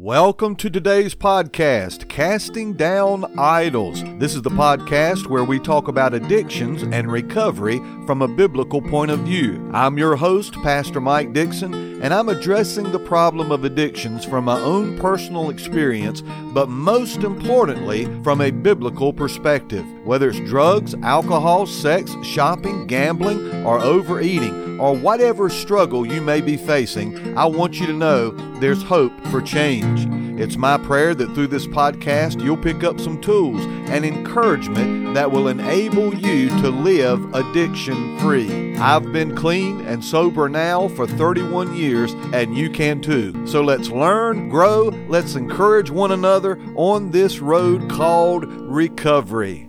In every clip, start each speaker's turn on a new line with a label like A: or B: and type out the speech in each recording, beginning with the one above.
A: Welcome to today's podcast, Casting Down Idols. This is the podcast where we talk about addictions and recovery from a biblical point of view. I'm your host, Pastor Mike Dixon, and I'm addressing the problem of addictions from my own personal experience, but most importantly, from a biblical perspective. Whether it's drugs, alcohol, sex, shopping, gambling, or overeating, or whatever struggle you may be facing, I want you to know there's hope for change. It's my prayer that through this podcast you'll pick up some tools and encouragement that will enable you to live addiction free. I've been clean and sober now for 31 years, and you can too. So let's learn, grow, let's encourage one another on this road called recovery.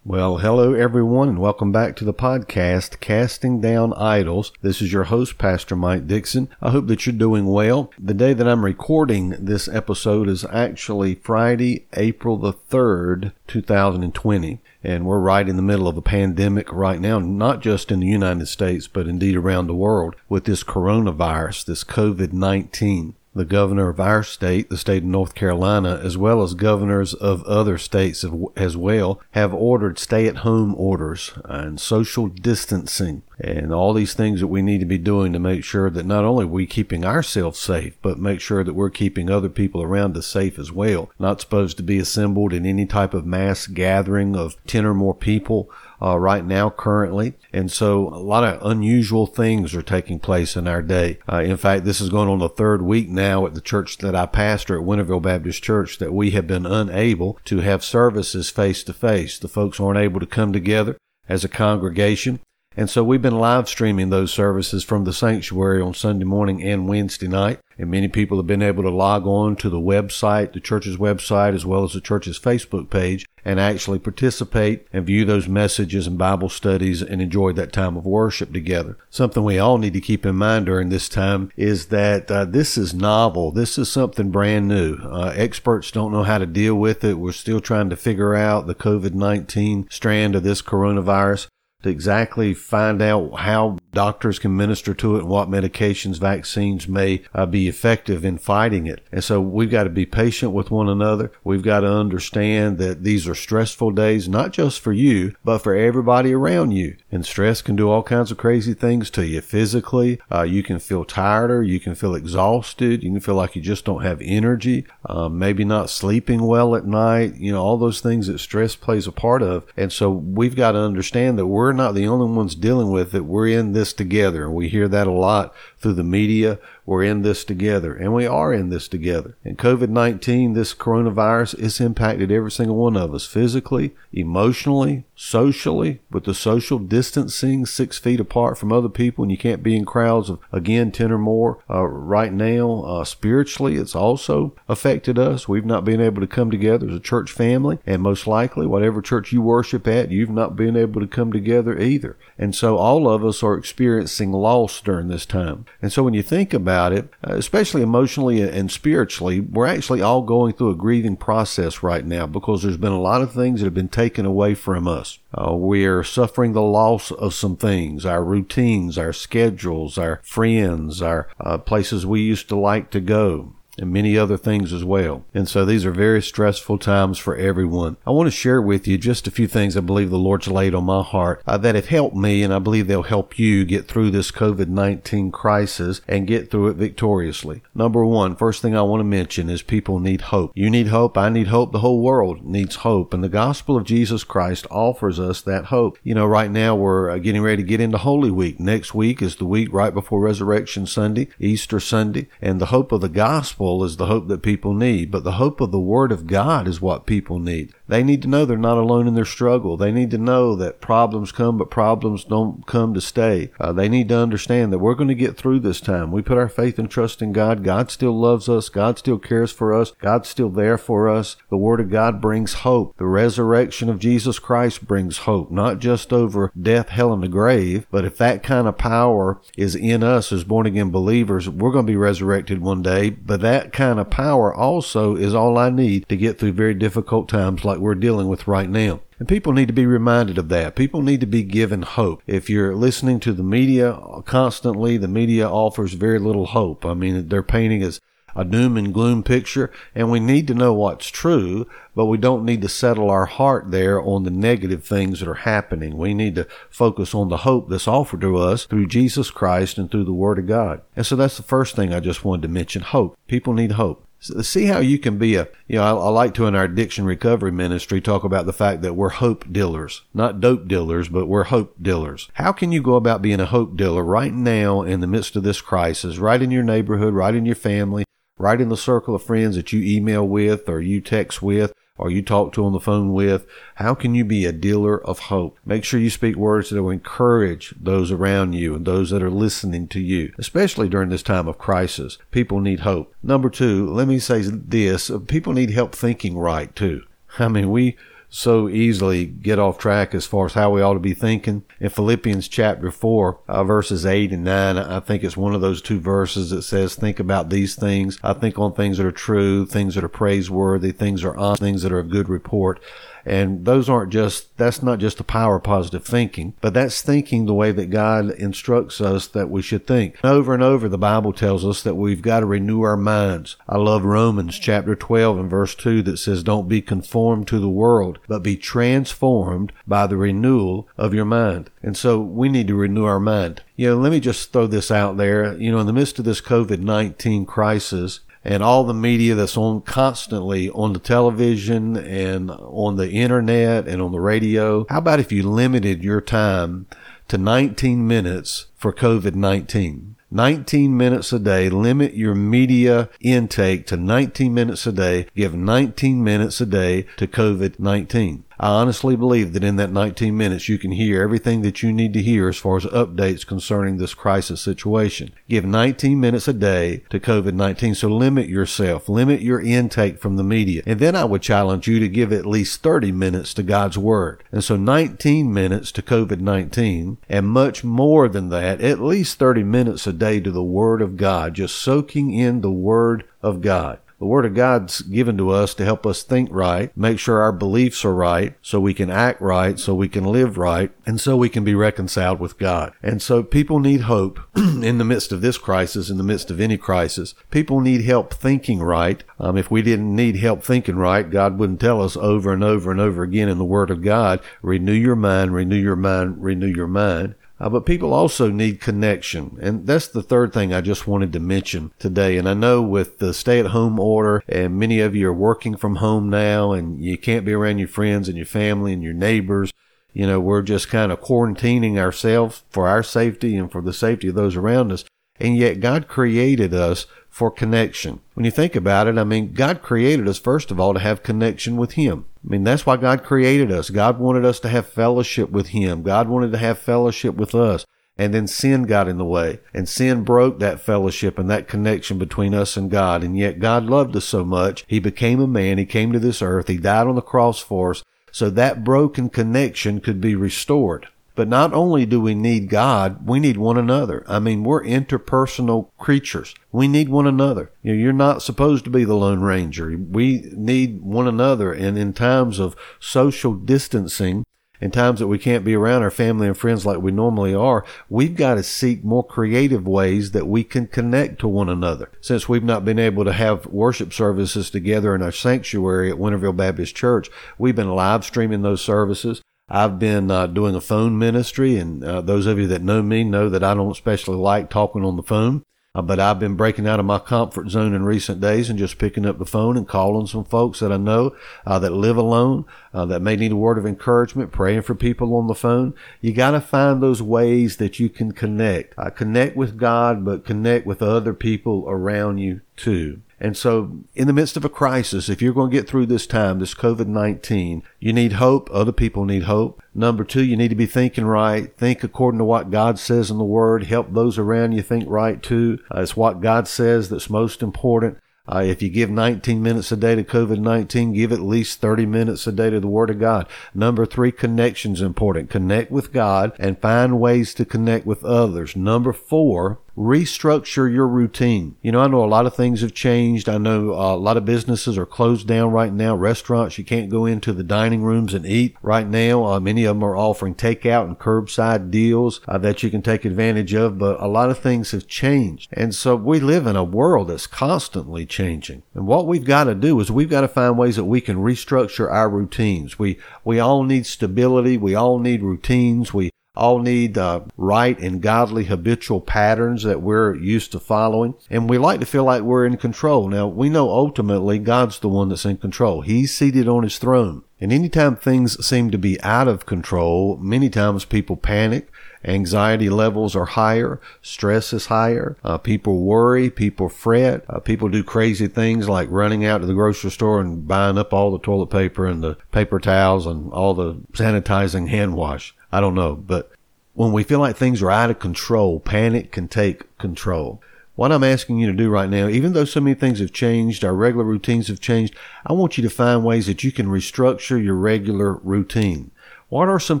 A: Well, hello everyone, and welcome back to the podcast, Casting Down Idols. This is your host, Pastor Mike Dixon. I hope that you're doing well. The day that I'm recording this episode is actually Friday, April the 3rd, 2020. And we're right in the middle of a pandemic right now, not just in the United States, but indeed around the world with this coronavirus, this COVID 19 the governor of our state, the state of North Carolina, as well as governors of other states as well, have ordered stay at home orders and social distancing and all these things that we need to be doing to make sure that not only are we keeping ourselves safe, but make sure that we're keeping other people around us safe as well. Not supposed to be assembled in any type of mass gathering of 10 or more people uh, right now currently. And so a lot of unusual things are taking place in our day. Uh, in fact, this is going on the third week now at the church that I pastor at Winterville Baptist Church that we have been unable to have services face to face. The folks aren't able to come together as a congregation. And so we've been live streaming those services from the sanctuary on Sunday morning and Wednesday night. And many people have been able to log on to the website, the church's website, as well as the church's Facebook page and actually participate and view those messages and Bible studies and enjoy that time of worship together. Something we all need to keep in mind during this time is that uh, this is novel. This is something brand new. Uh, experts don't know how to deal with it. We're still trying to figure out the COVID-19 strand of this coronavirus to exactly find out how doctors can minister to it and what medications, vaccines may uh, be effective in fighting it. And so we've got to be patient with one another. We've got to understand that these are stressful days, not just for you, but for everybody around you. And stress can do all kinds of crazy things to you physically. Uh, you can feel tireder. You can feel exhausted. You can feel like you just don't have energy. Uh, maybe not sleeping well at night. You know, all those things that stress plays a part of. And so we've got to understand that we're not the only ones dealing with it. We're in this together. And we hear that a lot through the media. We're in this together and we are in this together. And COVID-19, this coronavirus, it's impacted every single one of us physically, emotionally, socially, with the social distancing six feet apart from other people and you can't be in crowds of again 10 or more uh, right now. Uh, spiritually, it's also affected us. We've not been able to come together as a church family and most likely whatever church you worship at, you've not been able to come together either. And so all of us are experiencing loss during this time. And so when you think about it, uh, especially emotionally and spiritually, we're actually all going through a grieving process right now because there's been a lot of things that have been taken away from us. Uh, we're suffering the loss of some things, our routines, our schedules, our friends, our uh, places we used to like to go and many other things as well. And so these are very stressful times for everyone. I want to share with you just a few things I believe the Lord's laid on my heart uh, that have helped me, and I believe they'll help you get through this COVID 19 crisis and get through it victoriously. Number one, first thing I want to mention is people need hope. You need hope. I need hope. The whole world needs hope. And the gospel of Jesus Christ offers us that hope. You know, right now we're uh, getting ready to get into Holy Week. Next week is the week right before Resurrection Sunday, Easter Sunday, and the hope of the gospel gospel is the hope that people need, but the hope of the Word of God is what people need. They need to know they're not alone in their struggle. They need to know that problems come, but problems don't come to stay. Uh, they need to understand that we're going to get through this time. We put our faith and trust in God. God still loves us. God still cares for us. God's still there for us. The Word of God brings hope. The resurrection of Jesus Christ brings hope, not just over death, hell, and the grave, but if that kind of power is in us as born again believers, we're going to be resurrected one day. But that kind of power also is all I need to get through very difficult times like like we're dealing with right now. And people need to be reminded of that. People need to be given hope. If you're listening to the media constantly, the media offers very little hope. I mean, they're painting as a doom and gloom picture, and we need to know what's true, but we don't need to settle our heart there on the negative things that are happening. We need to focus on the hope that's offered to us through Jesus Christ and through the Word of God. And so that's the first thing I just wanted to mention hope. People need hope see how you can be a, you know, I, I, like to in our addiction recovery ministry talk about the fact that we're hope dealers, not dope dealers, but we're hope dealers. How can you go about being a hope dealer right now in the midst of this crisis, right in your neighborhood, right in your family, right in the circle of friends that you email with or you text with? or you talk to on the phone with, how can you be a dealer of hope? Make sure you speak words that will encourage those around you and those that are listening to you, especially during this time of crisis. People need hope. Number two, let me say this. People need help thinking right too. I mean, we, so easily get off track as far as how we ought to be thinking. In Philippians chapter 4, uh, verses 8 and 9, I think it's one of those two verses that says, Think about these things. I think on things that are true, things that are praiseworthy, things are honest, things that are of good report. And those aren't just, that's not just the power of positive thinking, but that's thinking the way that God instructs us that we should think. Over and over, the Bible tells us that we've got to renew our minds. I love Romans chapter 12 and verse 2 that says, Don't be conformed to the world, but be transformed by the renewal of your mind. And so we need to renew our mind. You know, let me just throw this out there. You know, in the midst of this COVID-19 crisis, and all the media that's on constantly on the television and on the internet and on the radio. How about if you limited your time to 19 minutes for COVID-19? 19 minutes a day. Limit your media intake to 19 minutes a day. Give 19 minutes a day to COVID-19. I honestly believe that in that 19 minutes you can hear everything that you need to hear as far as updates concerning this crisis situation. Give 19 minutes a day to COVID-19. So limit yourself, limit your intake from the media. And then I would challenge you to give at least 30 minutes to God's Word. And so 19 minutes to COVID-19 and much more than that, at least 30 minutes a day to the Word of God, just soaking in the Word of God. The Word of God's given to us to help us think right, make sure our beliefs are right, so we can act right, so we can live right, and so we can be reconciled with God. And so people need hope in the midst of this crisis, in the midst of any crisis. People need help thinking right. Um, if we didn't need help thinking right, God wouldn't tell us over and over and over again in the Word of God, renew your mind, renew your mind, renew your mind. Uh, but people also need connection. And that's the third thing I just wanted to mention today. And I know with the stay at home order and many of you are working from home now and you can't be around your friends and your family and your neighbors. You know, we're just kind of quarantining ourselves for our safety and for the safety of those around us. And yet God created us for connection. When you think about it, I mean, God created us, first of all, to have connection with Him. I mean, that's why God created us. God wanted us to have fellowship with Him. God wanted to have fellowship with us. And then sin got in the way and sin broke that fellowship and that connection between us and God. And yet God loved us so much. He became a man. He came to this earth. He died on the cross for us so that broken connection could be restored. But not only do we need God, we need one another. I mean, we're interpersonal creatures. We need one another. You're not supposed to be the Lone Ranger. We need one another. And in times of social distancing, in times that we can't be around our family and friends like we normally are, we've got to seek more creative ways that we can connect to one another. Since we've not been able to have worship services together in our sanctuary at Winterville Baptist Church, we've been live streaming those services. I've been uh, doing a phone ministry, and uh, those of you that know me know that I don't especially like talking on the phone. Uh, but I've been breaking out of my comfort zone in recent days and just picking up the phone and calling some folks that I know uh, that live alone, uh, that may need a word of encouragement, praying for people on the phone. You got to find those ways that you can connect. Uh, connect with God, but connect with other people around you too. And so, in the midst of a crisis, if you're going to get through this time, this COVID 19, you need hope. Other people need hope. Number two, you need to be thinking right. Think according to what God says in the Word. Help those around you think right too. Uh, it's what God says that's most important. Uh, if you give 19 minutes a day to COVID-19, give at least 30 minutes a day to the Word of God. Number three, connection's important. Connect with God and find ways to connect with others. Number four, restructure your routine. You know, I know a lot of things have changed. I know uh, a lot of businesses are closed down right now. Restaurants, you can't go into the dining rooms and eat right now. Uh, many of them are offering takeout and curbside deals uh, that you can take advantage of, but a lot of things have changed. And so we live in a world that's constantly changing. And what we've got to do is we've got to find ways that we can restructure our routines. We, we all need stability. We all need routines. We all need uh, right and godly habitual patterns that we're used to following. And we like to feel like we're in control. Now, we know ultimately God's the one that's in control. He's seated on his throne. And anytime things seem to be out of control, many times people panic. Anxiety levels are higher. Stress is higher. Uh, people worry. People fret. Uh, people do crazy things like running out to the grocery store and buying up all the toilet paper and the paper towels and all the sanitizing hand wash. I don't know, but when we feel like things are out of control, panic can take control. What I'm asking you to do right now, even though so many things have changed, our regular routines have changed, I want you to find ways that you can restructure your regular routine. What are some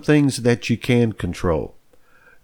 A: things that you can control?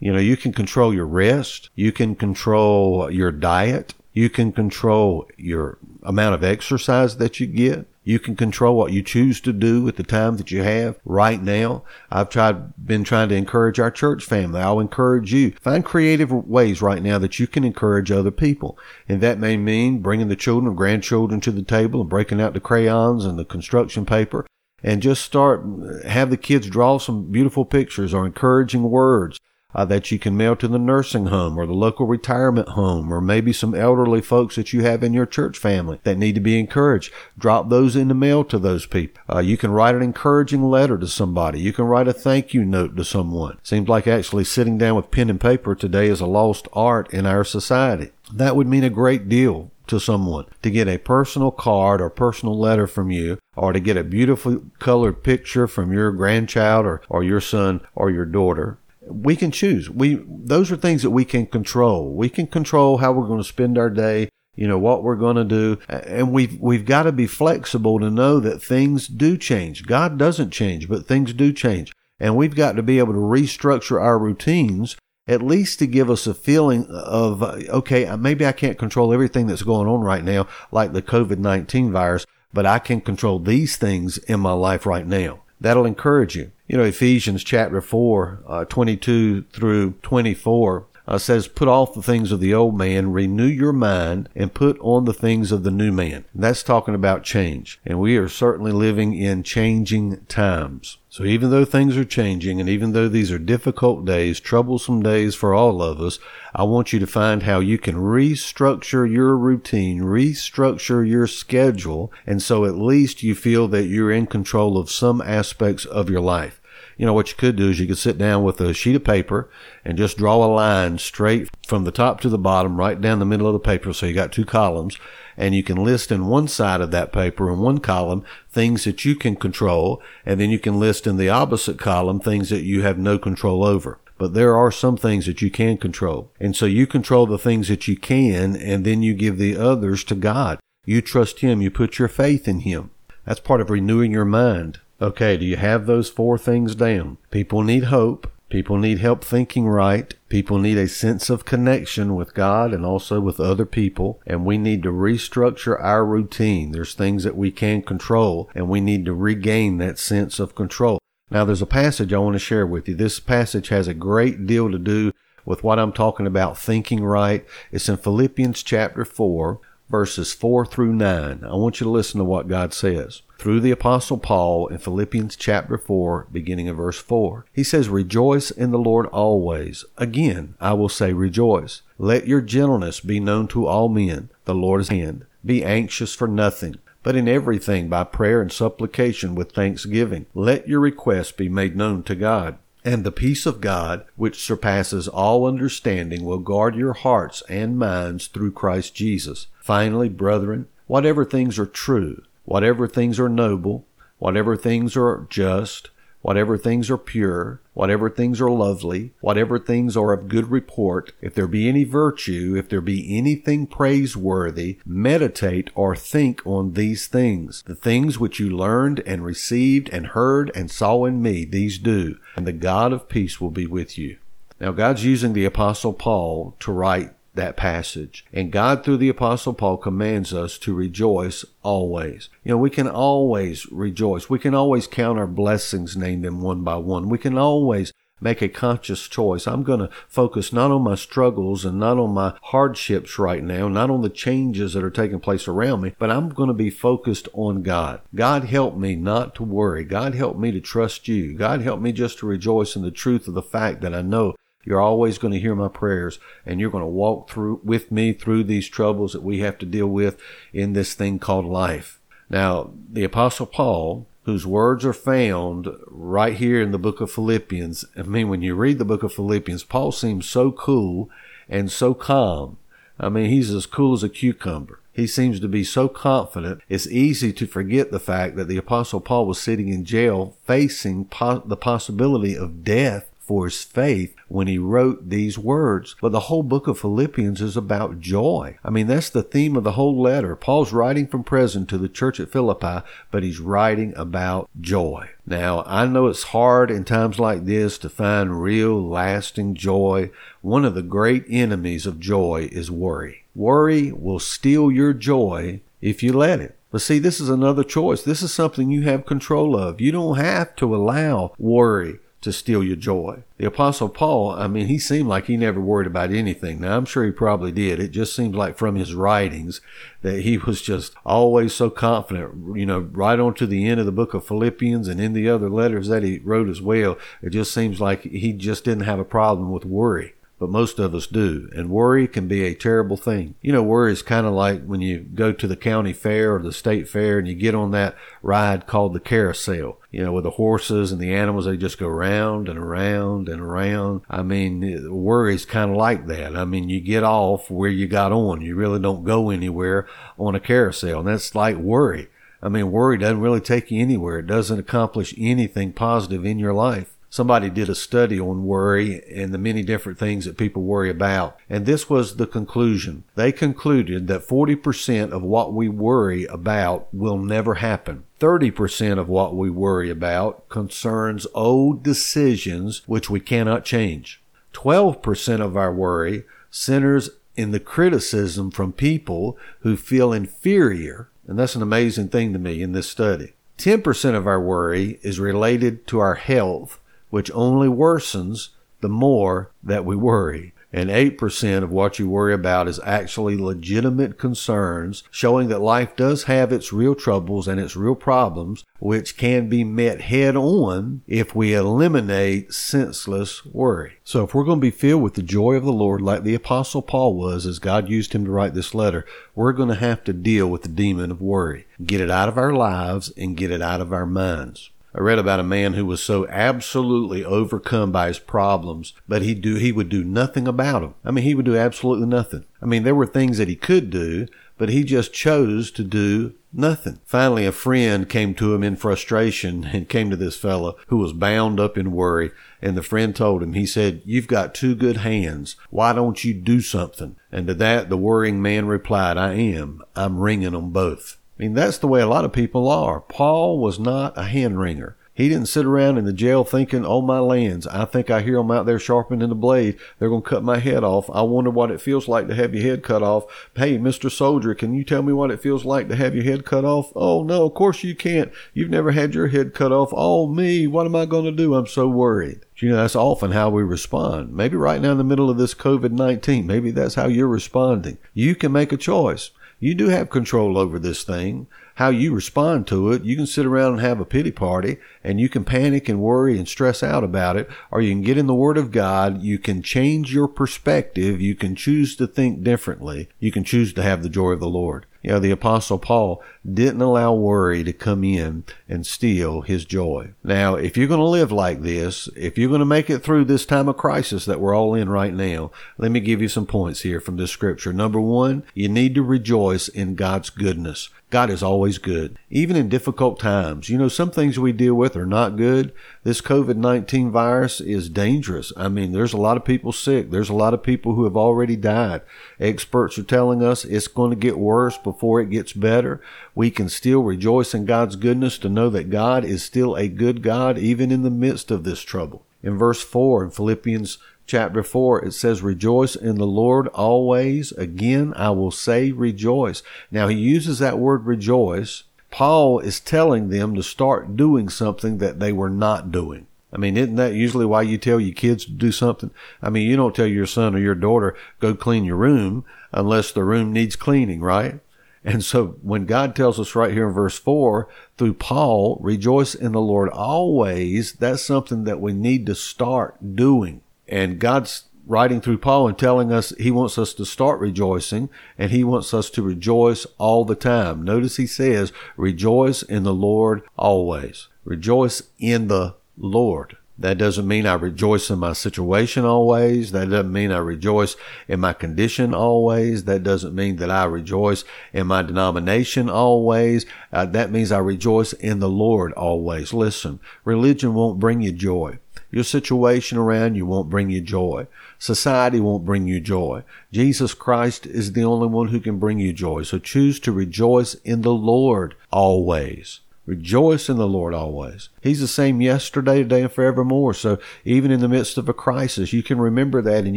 A: You know, you can control your rest. You can control your diet. You can control your amount of exercise that you get. You can control what you choose to do at the time that you have right now. I've tried, been trying to encourage our church family. I'll encourage you. Find creative ways right now that you can encourage other people. And that may mean bringing the children or grandchildren to the table and breaking out the crayons and the construction paper and just start, have the kids draw some beautiful pictures or encouraging words uh, that you can mail to the nursing home or the local retirement home or maybe some elderly folks that you have in your church family that need to be encouraged. Drop those in the mail to those people. Uh, you can write an encouraging letter to somebody. You can write a thank you note to someone. Seems like actually sitting down with pen and paper today is a lost art in our society. That would mean a great deal to someone to get a personal card or personal letter from you or to get a beautiful colored picture from your grandchild or, or your son or your daughter we can choose. We those are things that we can control. We can control how we're going to spend our day, you know, what we're going to do, and we've we've got to be flexible to know that things do change. God doesn't change, but things do change. And we've got to be able to restructure our routines at least to give us a feeling of okay, uh, maybe I can't control everything that's going on right now like the COVID-19 virus, but I can control these things in my life right now. That'll encourage you you know, Ephesians chapter 4, uh, 22 through 24 uh, says, Put off the things of the old man, renew your mind, and put on the things of the new man. And that's talking about change. And we are certainly living in changing times. So even though things are changing and even though these are difficult days, troublesome days for all of us, I want you to find how you can restructure your routine, restructure your schedule, and so at least you feel that you're in control of some aspects of your life you know, what you could do is you could sit down with a sheet of paper and just draw a line straight from the top to the bottom, right down the middle of the paper. So you got two columns and you can list in one side of that paper in one column things that you can control. And then you can list in the opposite column things that you have no control over but there are some things that you can control. And so you control the things that you can, and then you give the others to God. You trust Him. You put your faith in Him. That's part of renewing your mind. Okay, do you have those four things down? People need hope. People need help thinking right. People need a sense of connection with God and also with other people. And we need to restructure our routine. There's things that we can control and we need to regain that sense of control. Now there's a passage I want to share with you. This passage has a great deal to do with what I'm talking about thinking right. It's in Philippians chapter 4 verses 4 through 9. I want you to listen to what God says. Through the apostle Paul in Philippians chapter 4, beginning of verse 4. He says, Rejoice in the Lord always. Again, I will say rejoice. Let your gentleness be known to all men. The Lord is hand. Be anxious for nothing but in everything by prayer and supplication with thanksgiving. Let your requests be made known to God. And the peace of God, which surpasses all understanding, will guard your hearts and minds through Christ Jesus. Finally, brethren, whatever things are true, whatever things are noble, whatever things are just, whatever things are pure, whatever things are lovely, whatever things are of good report, if there be any virtue, if there be anything praiseworthy, meditate or think on these things. The things which you learned and received and heard and saw in me, these do, and the God of peace will be with you. Now God's using the apostle Paul to write that passage. And God, through the Apostle Paul, commands us to rejoice always. You know, we can always rejoice. We can always count our blessings, name them one by one. We can always make a conscious choice. I'm going to focus not on my struggles and not on my hardships right now, not on the changes that are taking place around me, but I'm going to be focused on God. God help me not to worry. God help me to trust you. God help me just to rejoice in the truth of the fact that I know you're always going to hear my prayers and you're going to walk through with me through these troubles that we have to deal with in this thing called life. Now, the apostle Paul whose words are found right here in the book of Philippians. I mean, when you read the book of Philippians, Paul seems so cool and so calm. I mean, he's as cool as a cucumber. He seems to be so confident. It's easy to forget the fact that the apostle Paul was sitting in jail facing po- the possibility of death for his faith when he wrote these words. But the whole book of Philippians is about joy. I mean, that's the theme of the whole letter. Paul's writing from prison to the church at Philippi, but he's writing about joy. Now, I know it's hard in times like this to find real lasting joy. One of the great enemies of joy is worry. Worry will steal your joy if you let it. But see, this is another choice. This is something you have control of. You don't have to allow worry to steal your joy. The apostle Paul, I mean, he seemed like he never worried about anything. Now, I'm sure he probably did. It just seems like from his writings that he was just always so confident, you know, right on to the end of the book of Philippians and in the other letters that he wrote as well. It just seems like he just didn't have a problem with worry but most of us do. And worry can be a terrible thing. You know, worry is kind of like when you go to the county fair or the state fair and you get on that ride called the carousel. You know, with the horses and the animals, they just go round and around and around. I mean, worry is kind of like that. I mean, you get off where you got on. You really don't go anywhere on a carousel. And that's like worry. I mean, worry doesn't really take you anywhere. It doesn't accomplish anything positive in your life somebody did a study on worry and the many different things that people worry about. And this was the conclusion. They concluded that 40% of what we worry about will never happen. 30% of what we worry about concerns old decisions which we cannot change. 12% of our worry centers in the criticism from people who feel inferior. And that's an amazing thing to me in this study. 10% of our worry is related to our health which only worsens the more that we worry. And 8% of what you worry about is actually legitimate concerns, showing that life does have its real troubles and its real problems, which can be met head on if we eliminate senseless worry. So if we're going to be filled with the joy of the Lord like the apostle Paul was as God used him to write this letter, we're going to have to deal with the demon of worry. Get it out of our lives and get it out of our minds. I read about a man who was so absolutely overcome by his problems, but he do he would do nothing about them. I mean, he would do absolutely nothing. I mean, there were things that he could do, but he just chose to do nothing. Finally, a friend came to him in frustration and came to this fellow who was bound up in worry. And the friend told him, he said, You've got two good hands. Why don't you do something? And to that, the worrying man replied, I am. I'm wringing them both. I mean, that's the way a lot of people are. Paul was not a hand wringer. He didn't sit around in the jail thinking, oh, my lands, I think I hear them out there sharpening the blade. They're going to cut my head off. I wonder what it feels like to have your head cut off. Hey, Mr. Soldier, can you tell me what it feels like to have your head cut off? Oh, no, of course you can't. You've never had your head cut off. Oh, me, what am I going to do? I'm so worried. You know, that's often how we respond. Maybe right now in the middle of this COVID 19, maybe that's how you're responding. You can make a choice. You do have control over this thing. How you respond to it, you can sit around and have a pity party and you can panic and worry and stress out about it, or you can get in the Word of God. You can change your perspective. You can choose to think differently. You can choose to have the joy of the Lord. You know, the apostle Paul didn't allow worry to come in and steal his joy. Now, if you're going to live like this, if you're going to make it through this time of crisis that we're all in right now, let me give you some points here from this scripture. Number one, you need to rejoice in God's goodness. God is always good, even in difficult times. You know, some things we deal with are not good. This COVID-19 virus is dangerous. I mean, there's a lot of people sick. There's a lot of people who have already died. Experts are telling us it's going to get worse before it gets better. We can still rejoice in God's goodness to know that God is still a good God, even in the midst of this trouble. In verse 4 in Philippians chapter 4, it says, Rejoice in the Lord always. Again, I will say rejoice. Now, he uses that word rejoice. Paul is telling them to start doing something that they were not doing. I mean, isn't that usually why you tell your kids to do something? I mean, you don't tell your son or your daughter, go clean your room unless the room needs cleaning, right? And so when God tells us right here in verse 4 through Paul, rejoice in the Lord always, that's something that we need to start doing. And God's writing through Paul and telling us he wants us to start rejoicing and he wants us to rejoice all the time. Notice he says, rejoice in the Lord always. Rejoice in the Lord. That doesn't mean I rejoice in my situation always. That doesn't mean I rejoice in my condition always. That doesn't mean that I rejoice in my denomination always. Uh, that means I rejoice in the Lord always. Listen, religion won't bring you joy. Your situation around you won't bring you joy. Society won't bring you joy. Jesus Christ is the only one who can bring you joy. So choose to rejoice in the Lord always. Rejoice in the Lord always. He's the same yesterday, today, and forevermore. So even in the midst of a crisis, you can remember that and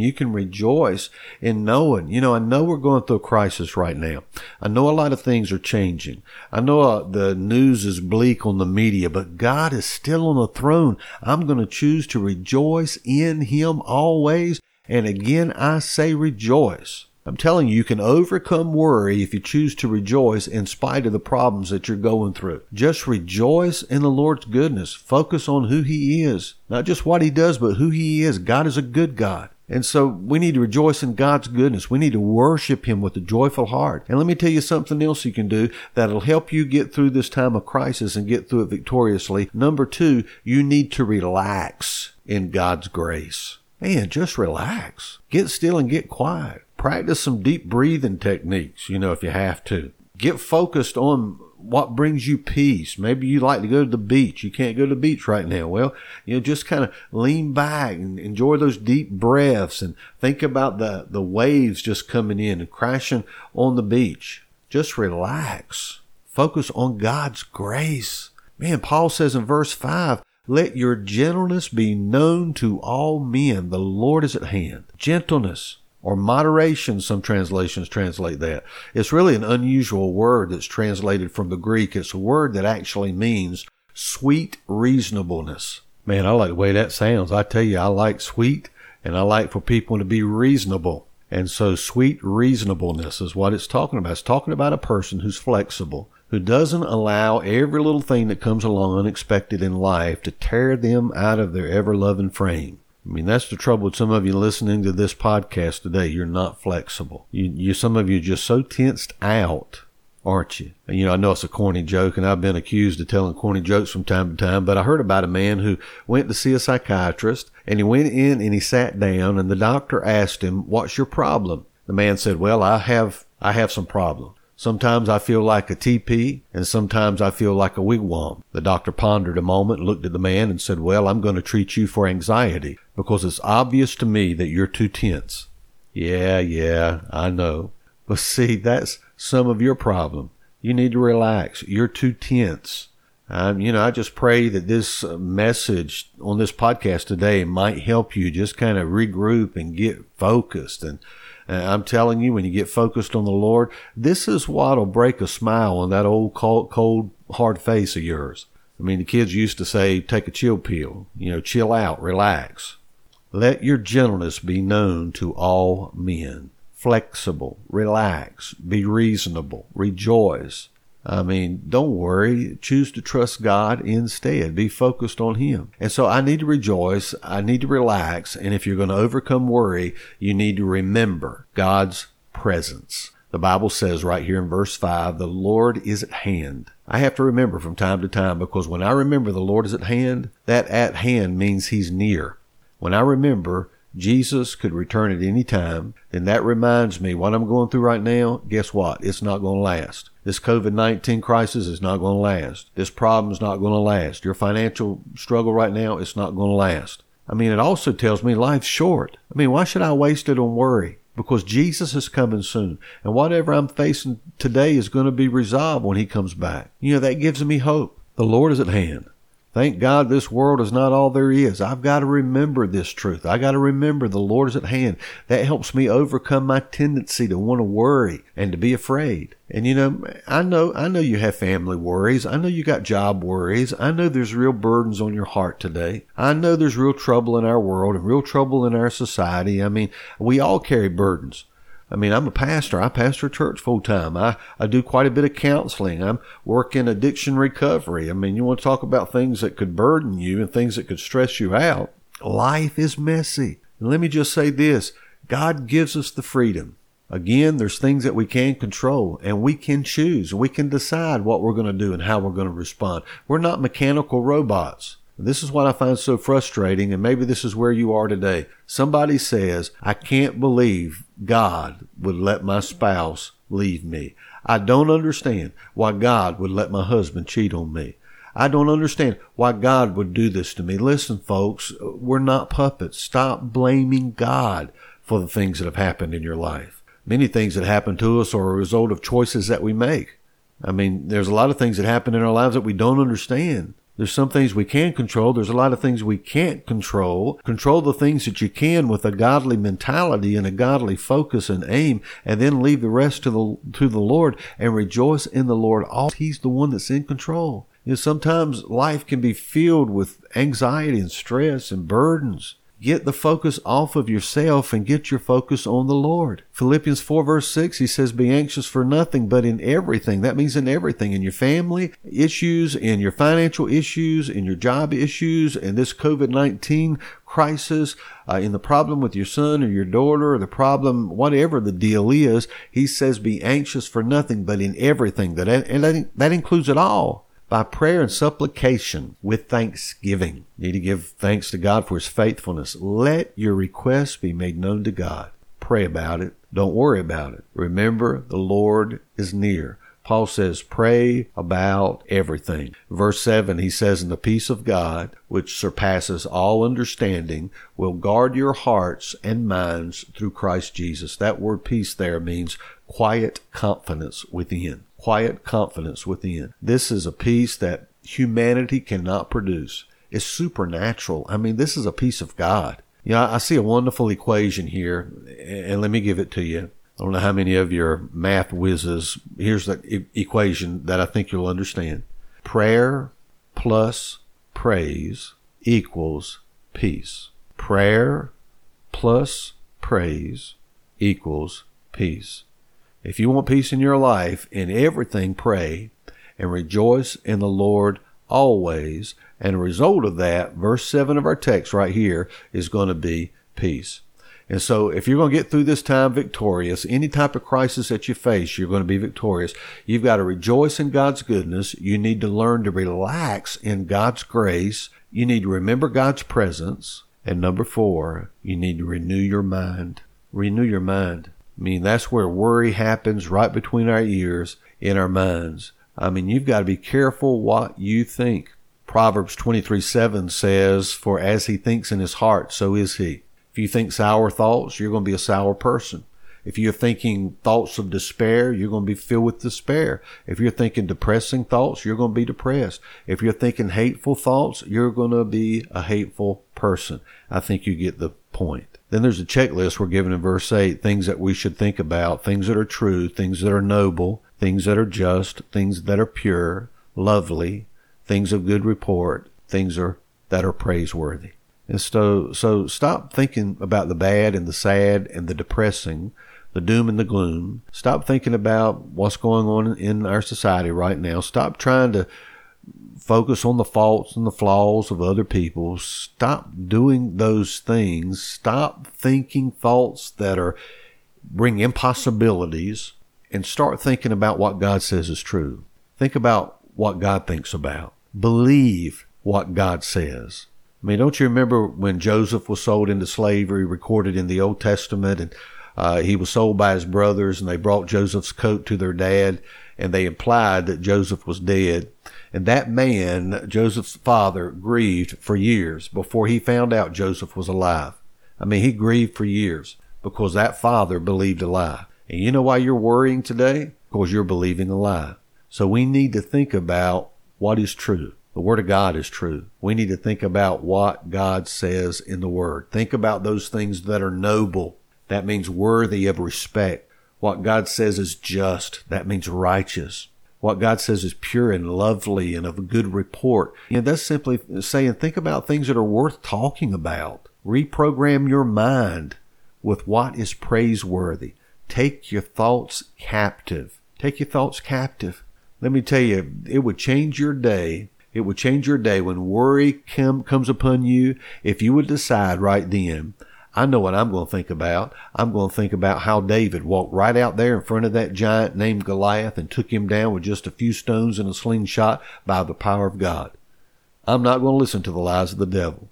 A: you can rejoice in knowing, you know, I know we're going through a crisis right now. I know a lot of things are changing. I know uh, the news is bleak on the media, but God is still on the throne. I'm going to choose to rejoice in Him always. And again, I say rejoice. I'm telling you, you can overcome worry if you choose to rejoice in spite of the problems that you're going through. Just rejoice in the Lord's goodness. Focus on who He is. Not just what He does, but who He is. God is a good God. And so we need to rejoice in God's goodness. We need to worship Him with a joyful heart. And let me tell you something else you can do that'll help you get through this time of crisis and get through it victoriously. Number two, you need to relax in God's grace. Man, just relax. Get still and get quiet practice some deep breathing techniques, you know, if you have to. Get focused on what brings you peace. Maybe you like to go to the beach. You can't go to the beach right now. Well, you know, just kind of lean back and enjoy those deep breaths and think about the, the waves just coming in and crashing on the beach. Just relax. Focus on God's grace. Man, Paul says in verse 5, let your gentleness be known to all men. The Lord is at hand. Gentleness or moderation, some translations translate that. It's really an unusual word that's translated from the Greek. It's a word that actually means sweet reasonableness. Man, I like the way that sounds. I tell you, I like sweet and I like for people to be reasonable. And so sweet reasonableness is what it's talking about. It's talking about a person who's flexible, who doesn't allow every little thing that comes along unexpected in life to tear them out of their ever loving frame. I mean, that's the trouble with some of you listening to this podcast today. You're not flexible. You, you, some of you are just so tensed out, aren't you? And, you know, I know it's a corny joke and I've been accused of telling corny jokes from time to time, but I heard about a man who went to see a psychiatrist and he went in and he sat down and the doctor asked him, what's your problem? The man said, well, I have, I have some problems. Sometimes I feel like a teepee, and sometimes I feel like a wigwam. The doctor pondered a moment, looked at the man, and said, Well, I'm going to treat you for anxiety because it's obvious to me that you're too tense. Yeah, yeah, I know. But see, that's some of your problem. You need to relax. You're too tense. Um, you know, I just pray that this uh, message on this podcast today might help you just kind of regroup and get focused and and Uh, I'm telling you, when you get focused on the Lord, this is what'll break a smile on that old cold, cold, hard face of yours. I mean, the kids used to say, take a chill pill, you know, chill out, relax. Let your gentleness be known to all men. Flexible, relax, be reasonable, rejoice, I mean, don't worry. Choose to trust God instead. Be focused on Him. And so I need to rejoice. I need to relax. And if you're going to overcome worry, you need to remember God's presence. The Bible says right here in verse 5, the Lord is at hand. I have to remember from time to time because when I remember the Lord is at hand, that at hand means He's near. When I remember Jesus could return at any time, then that reminds me what I'm going through right now, guess what? It's not going to last. This COVID-19 crisis is not going to last. This problem is not going to last. Your financial struggle right now, it's not going to last. I mean, it also tells me life's short. I mean, why should I waste it on worry? Because Jesus is coming soon. And whatever I'm facing today is going to be resolved when he comes back. You know, that gives me hope. The Lord is at hand. Thank God this world is not all there is. I've got to remember this truth. I got to remember the Lord is at hand. That helps me overcome my tendency to want to worry and to be afraid. And you know, I know, I know you have family worries. I know you got job worries. I know there's real burdens on your heart today. I know there's real trouble in our world and real trouble in our society. I mean, we all carry burdens. I mean, I'm a pastor. I pastor a church full time. I, I do quite a bit of counseling. I'm working addiction recovery. I mean, you want to talk about things that could burden you and things that could stress you out. Life is messy. And let me just say this. God gives us the freedom. Again, there's things that we can control and we can choose. We can decide what we're going to do and how we're going to respond. We're not mechanical robots. This is what I find so frustrating, and maybe this is where you are today. Somebody says, I can't believe God would let my spouse leave me. I don't understand why God would let my husband cheat on me. I don't understand why God would do this to me. Listen, folks, we're not puppets. Stop blaming God for the things that have happened in your life. Many things that happen to us are a result of choices that we make. I mean, there's a lot of things that happen in our lives that we don't understand. There's some things we can control. There's a lot of things we can't control. Control the things that you can with a godly mentality and a godly focus and aim, and then leave the rest to the, to the Lord and rejoice in the Lord. All He's the one that's in control. You know, sometimes life can be filled with anxiety and stress and burdens. Get the focus off of yourself and get your focus on the Lord. Philippians 4 verse 6, he says, be anxious for nothing, but in everything. That means in everything, in your family issues, in your financial issues, in your job issues, in this COVID-19 crisis, uh, in the problem with your son or your daughter, or the problem, whatever the deal is, he says, be anxious for nothing, but in everything. That, and that, that includes it all by prayer and supplication with thanksgiving. You need to give thanks to God for his faithfulness. Let your requests be made known to God. Pray about it. Don't worry about it. Remember, the Lord is near. Paul says, pray about everything. Verse 7, he says, And the peace of God, which surpasses all understanding, will guard your hearts and minds through Christ Jesus. That word peace there means quiet confidence within quiet confidence within. This is a peace that humanity cannot produce. It's supernatural. I mean, this is a peace of God. You know, I see a wonderful equation here, and let me give it to you. I don't know how many of your math whizzes. Here's the e- equation that I think you'll understand. Prayer plus praise equals peace. Prayer plus praise equals peace. If you want peace in your life, in everything pray and rejoice in the Lord always. And a result of that, verse 7 of our text right here is going to be peace. And so if you're going to get through this time victorious, any type of crisis that you face, you're going to be victorious. You've got to rejoice in God's goodness. You need to learn to relax in God's grace. You need to remember God's presence. And number four, you need to renew your mind. Renew your mind. I mean, that's where worry happens right between our ears in our minds. I mean, you've got to be careful what you think. Proverbs 23 7 says, For as he thinks in his heart, so is he. If you think sour thoughts, you're going to be a sour person. If you're thinking thoughts of despair, you're going to be filled with despair. If you're thinking depressing thoughts, you're going to be depressed. If you're thinking hateful thoughts, you're going to be a hateful person. I think you get the point. Then there's a checklist we're given in verse 8 things that we should think about, things that are true, things that are noble, things that are just, things that are pure, lovely, things of good report, things are, that are praiseworthy. And so, so stop thinking about the bad and the sad and the depressing, the doom and the gloom. Stop thinking about what's going on in our society right now. Stop trying to focus on the faults and the flaws of other people. Stop doing those things. Stop thinking thoughts that are bring impossibilities and start thinking about what God says is true. Think about what God thinks about. Believe what God says. I mean, don't you remember when Joseph was sold into slavery, recorded in the Old Testament, and uh, he was sold by his brothers, and they brought Joseph's coat to their dad, and they implied that Joseph was dead. And that man, Joseph's father, grieved for years before he found out Joseph was alive. I mean, he grieved for years because that father believed a lie. And you know why you're worrying today? Because you're believing a lie. So we need to think about what is true. The Word of God is true. We need to think about what God says in the Word. Think about those things that are noble. That means worthy of respect. What God says is just. That means righteous. What God says is pure and lovely and of a good report. Know, that's simply saying think about things that are worth talking about. Reprogram your mind with what is praiseworthy. Take your thoughts captive. Take your thoughts captive. Let me tell you, it would change your day. It would change your day when worry come, comes upon you. If you would decide right then, I know what I'm going to think about. I'm going to think about how David walked right out there in front of that giant named Goliath and took him down with just a few stones and a slingshot by the power of God. I'm not going to listen to the lies of the devil.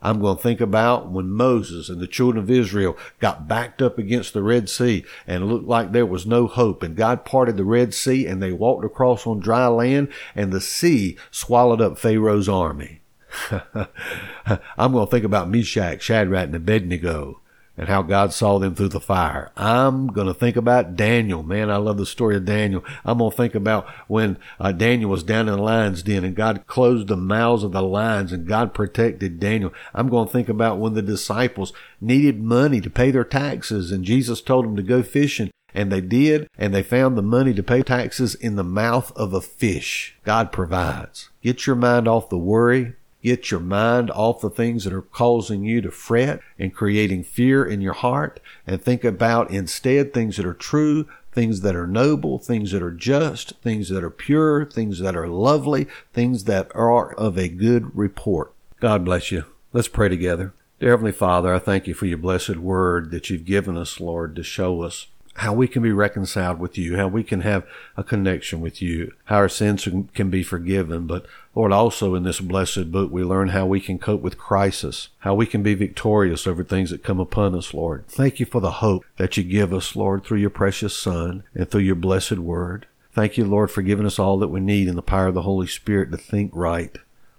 A: I'm going to think about when Moses and the children of Israel got backed up against the Red Sea and looked like there was no hope and God parted the Red Sea and they walked across on dry land and the sea swallowed up Pharaoh's army. I'm going to think about Meshach, Shadrach, and Abednego and how God saw them through the fire. I'm going to think about Daniel. Man, I love the story of Daniel. I'm going to think about when uh, Daniel was down in the lion's den and God closed the mouths of the lions and God protected Daniel. I'm going to think about when the disciples needed money to pay their taxes and Jesus told them to go fishing and they did, and they found the money to pay taxes in the mouth of a fish. God provides. Get your mind off the worry, Get your mind off the things that are causing you to fret and creating fear in your heart and think about instead things that are true, things that are noble, things that are just, things that are pure, things that are lovely, things that are of a good report. God bless you. Let's pray together. Dear Heavenly Father, I thank you for your blessed word that you've given us, Lord, to show us how we can be reconciled with you, how we can have a connection with you, how our sins can be forgiven. But Lord, also in this blessed book, we learn how we can cope with crisis, how we can be victorious over things that come upon us, Lord. Thank you for the hope that you give us, Lord, through your precious Son and through your blessed word. Thank you, Lord, for giving us all that we need in the power of the Holy Spirit to think right.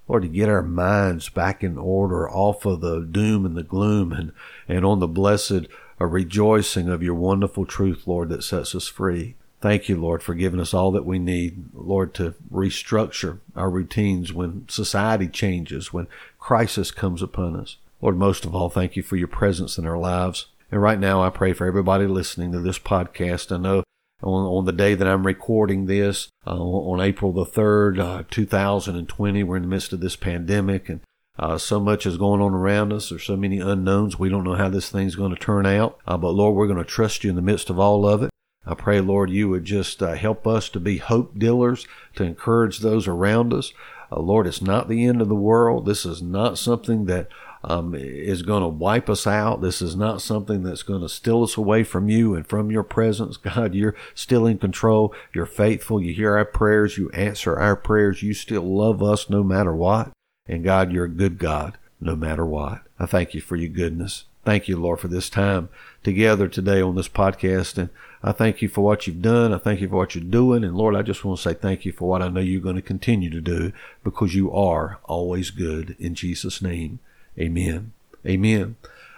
A: Lord, to get our minds back in order off of the doom and the gloom and, and on the blessed a rejoicing of your wonderful truth, Lord, that sets us free. Thank you, Lord, for giving us all that we need, Lord, to restructure our routines when society changes, when crisis comes upon us. Lord, most of all, thank you for your presence in our lives. And right now, I pray for everybody listening to this podcast. I know on, on the day that I'm recording this, uh, on April the 3rd, uh, 2020, we're in the midst of this pandemic and uh, so much is going on around us. There's so many unknowns. We don't know how this thing's going to turn out. Uh, but Lord, we're going to trust you in the midst of all of it. I pray, Lord, you would just uh, help us to be hope dealers, to encourage those around us. Uh, Lord, it's not the end of the world. This is not something that um, is going to wipe us out. This is not something that's going to steal us away from you and from your presence. God, you're still in control. You're faithful. You hear our prayers. You answer our prayers. You still love us no matter what. And God, you're a good God no matter what. I thank you for your goodness. Thank you, Lord, for this time together today on this podcast. And I thank you for what you've done. I thank you for what you're doing. And Lord, I just want to say thank you for what I know you're going to continue to do because you are always good. In Jesus' name, amen. Amen.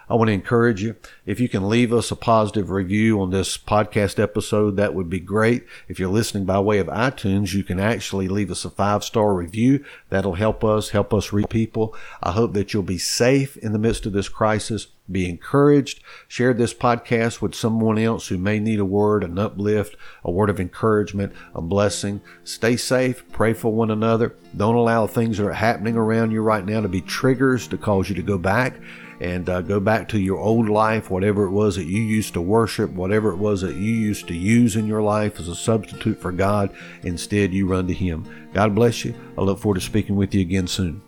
A: I want to encourage you. If you can leave us a positive review on this podcast episode, that would be great. If you're listening by way of iTunes, you can actually leave us a five star review. That'll help us, help us reach people. I hope that you'll be safe in the midst of this crisis. Be encouraged. Share this podcast with someone else who may need a word, an uplift, a word of encouragement, a blessing. Stay safe. Pray for one another. Don't allow things that are happening around you right now to be triggers to cause you to go back and uh, go back to your old life, whatever it was that you used to worship, whatever it was that you used to use in your life as a substitute for God. Instead, you run to Him. God bless you. I look forward to speaking with you again soon.